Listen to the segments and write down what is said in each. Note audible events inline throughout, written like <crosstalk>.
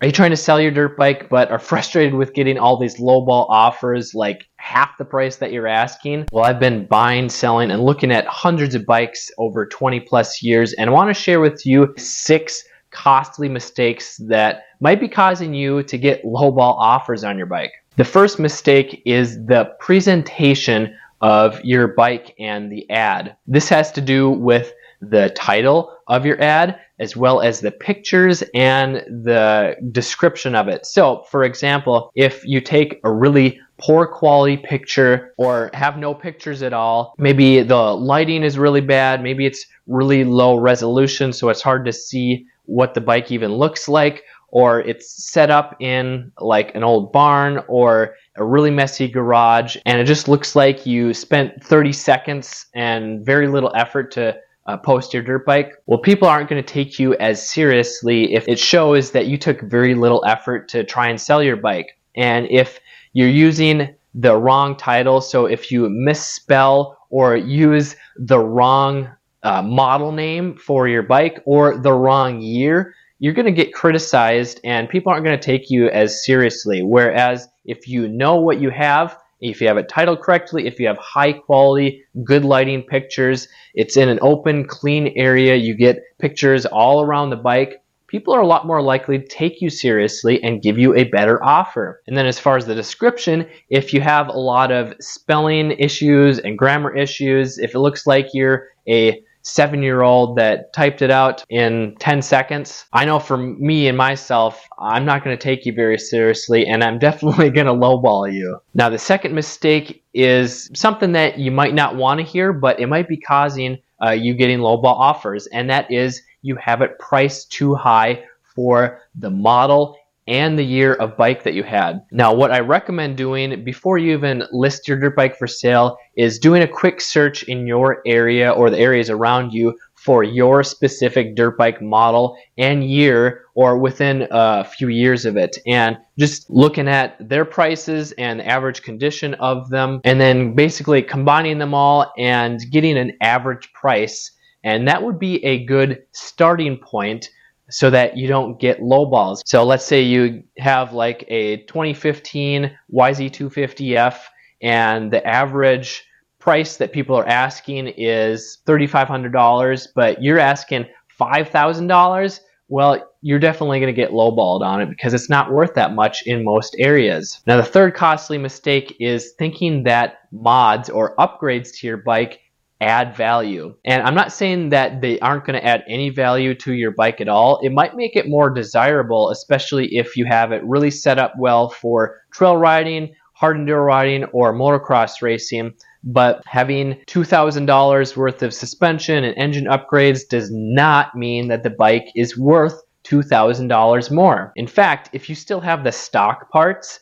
Are you trying to sell your dirt bike but are frustrated with getting all these lowball offers like half the price that you're asking? Well, I've been buying, selling, and looking at hundreds of bikes over 20 plus years and I want to share with you six costly mistakes that might be causing you to get lowball offers on your bike. The first mistake is the presentation of your bike and the ad. This has to do with the title of your ad as well as the pictures and the description of it. So, for example, if you take a really poor quality picture or have no pictures at all, maybe the lighting is really bad, maybe it's really low resolution so it's hard to see what the bike even looks like or it's set up in like an old barn or a really messy garage and it just looks like you spent 30 seconds and very little effort to uh, post your dirt bike well people aren't going to take you as seriously if it shows that you took very little effort to try and sell your bike and if you're using the wrong title so if you misspell or use the wrong uh, model name for your bike or the wrong year, you're going to get criticized and people aren't going to take you as seriously. Whereas if you know what you have, if you have it titled correctly, if you have high quality, good lighting pictures, it's in an open, clean area, you get pictures all around the bike, people are a lot more likely to take you seriously and give you a better offer. And then as far as the description, if you have a lot of spelling issues and grammar issues, if it looks like you're a seven year old that typed it out in 10 seconds. I know for me and myself, I'm not going to take you very seriously and I'm <laughs> definitely going to lowball you. Now, the second mistake is something that you might not want to hear, but it might be causing uh, you getting lowball offers, and that is you have it priced too high for the model and the year of bike that you had. Now, what I recommend doing before you even list your dirt bike for sale is doing a quick search in your area or the areas around you for your specific dirt bike model and year or within a few years of it and just looking at their prices and the average condition of them and then basically combining them all and getting an average price and that would be a good starting point so that you don't get low balls. So let's say you have like a 2015 YZ250F and the average price that people are asking is $3,500, but you're asking $5,000. Well, you're definitely going to get lowballed on it because it's not worth that much in most areas. Now, the third costly mistake is thinking that mods or upgrades to your bike add value. And I'm not saying that they aren't going to add any value to your bike at all. It might make it more desirable, especially if you have it really set up well for trail riding, hard enduro riding, or motocross racing. But having $2,000 worth of suspension and engine upgrades does not mean that the bike is worth $2,000 more. In fact, if you still have the stock parts,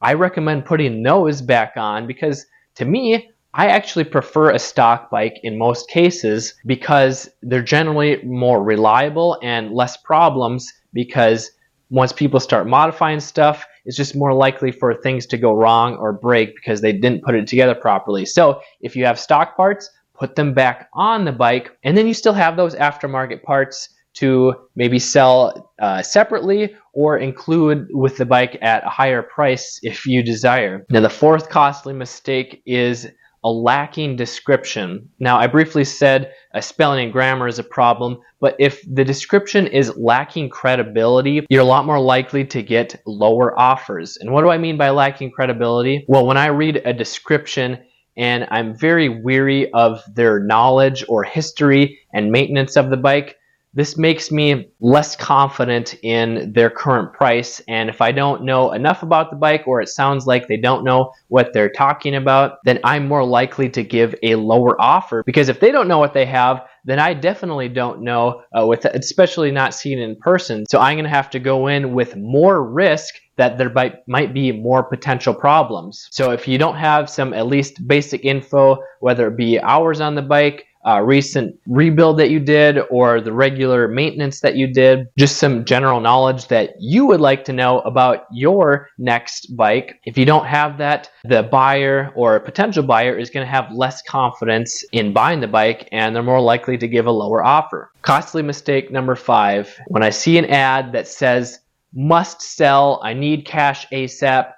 I recommend putting those back on because to me, I actually prefer a stock bike in most cases because they're generally more reliable and less problems because once people start modifying stuff, it's just more likely for things to go wrong or break because they didn't put it together properly. So if you have stock parts, put them back on the bike, and then you still have those aftermarket parts to maybe sell uh, separately or include with the bike at a higher price if you desire. Now, the fourth costly mistake is a lacking description. Now, I briefly said a spelling and grammar is a problem, but if the description is lacking credibility, you're a lot more likely to get lower offers. And what do I mean by lacking credibility? Well, when I read a description and I'm very weary of their knowledge or history and maintenance of the bike, this makes me less confident in their current price. And if I don't know enough about the bike or it sounds like they don't know what they're talking about, then I'm more likely to give a lower offer. Because if they don't know what they have, then I definitely don't know, uh, with especially not seeing in person. So I'm going to have to go in with more risk that there might, might be more potential problems. So if you don't have some at least basic info, whether it be hours on the bike, uh, recent rebuild that you did or the regular maintenance that you did, just some general knowledge that you would like to know about your next bike. If you don't have that, the buyer or potential buyer is going to have less confidence in buying the bike and they're more likely to give a lower offer. Costly mistake number five when I see an ad that says must sell, I need cash ASAP,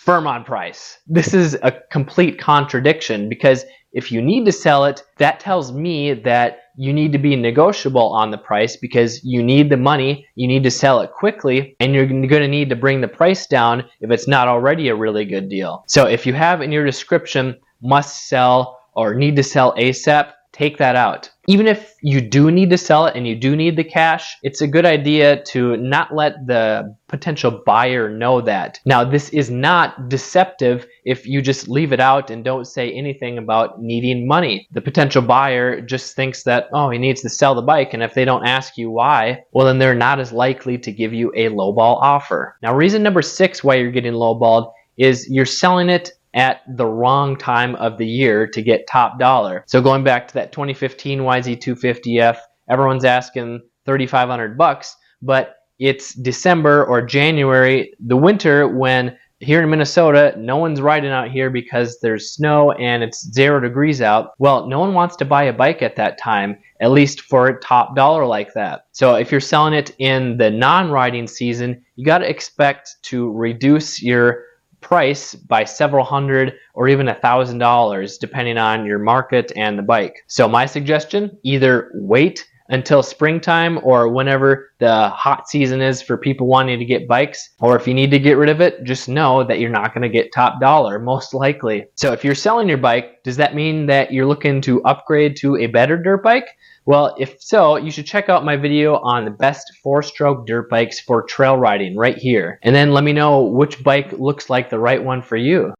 firm on price. This is a complete contradiction because if you need to sell it, that tells me that you need to be negotiable on the price because you need the money, you need to sell it quickly, and you're going to need to bring the price down if it's not already a really good deal. So if you have in your description must sell or need to sell ASAP, take that out. Even if you do need to sell it and you do need the cash, it's a good idea to not let the potential buyer know that. Now, this is not deceptive if you just leave it out and don't say anything about needing money. The potential buyer just thinks that, oh, he needs to sell the bike, and if they don't ask you why, well, then they're not as likely to give you a lowball offer. Now, reason number six why you're getting lowballed is you're selling it at the wrong time of the year to get top dollar. So going back to that 2015 YZ250F, everyone's asking 3500 bucks, but it's December or January, the winter when here in Minnesota, no one's riding out here because there's snow and it's zero degrees out. Well, no one wants to buy a bike at that time, at least for a top dollar like that. So if you're selling it in the non riding season, you got to expect to reduce your price by several hundred or even a thousand dollars depending on your market and the bike. So my suggestion, either wait until springtime or whenever the hot season is for people wanting to get bikes. Or if you need to get rid of it, just know that you're not going to get top dollar, most likely. So if you're selling your bike, does that mean that you're looking to upgrade to a better dirt bike? Well, if so, you should check out my video on the best four-stroke dirt bikes for trail riding right here. And then let me know which bike looks like the right one for you.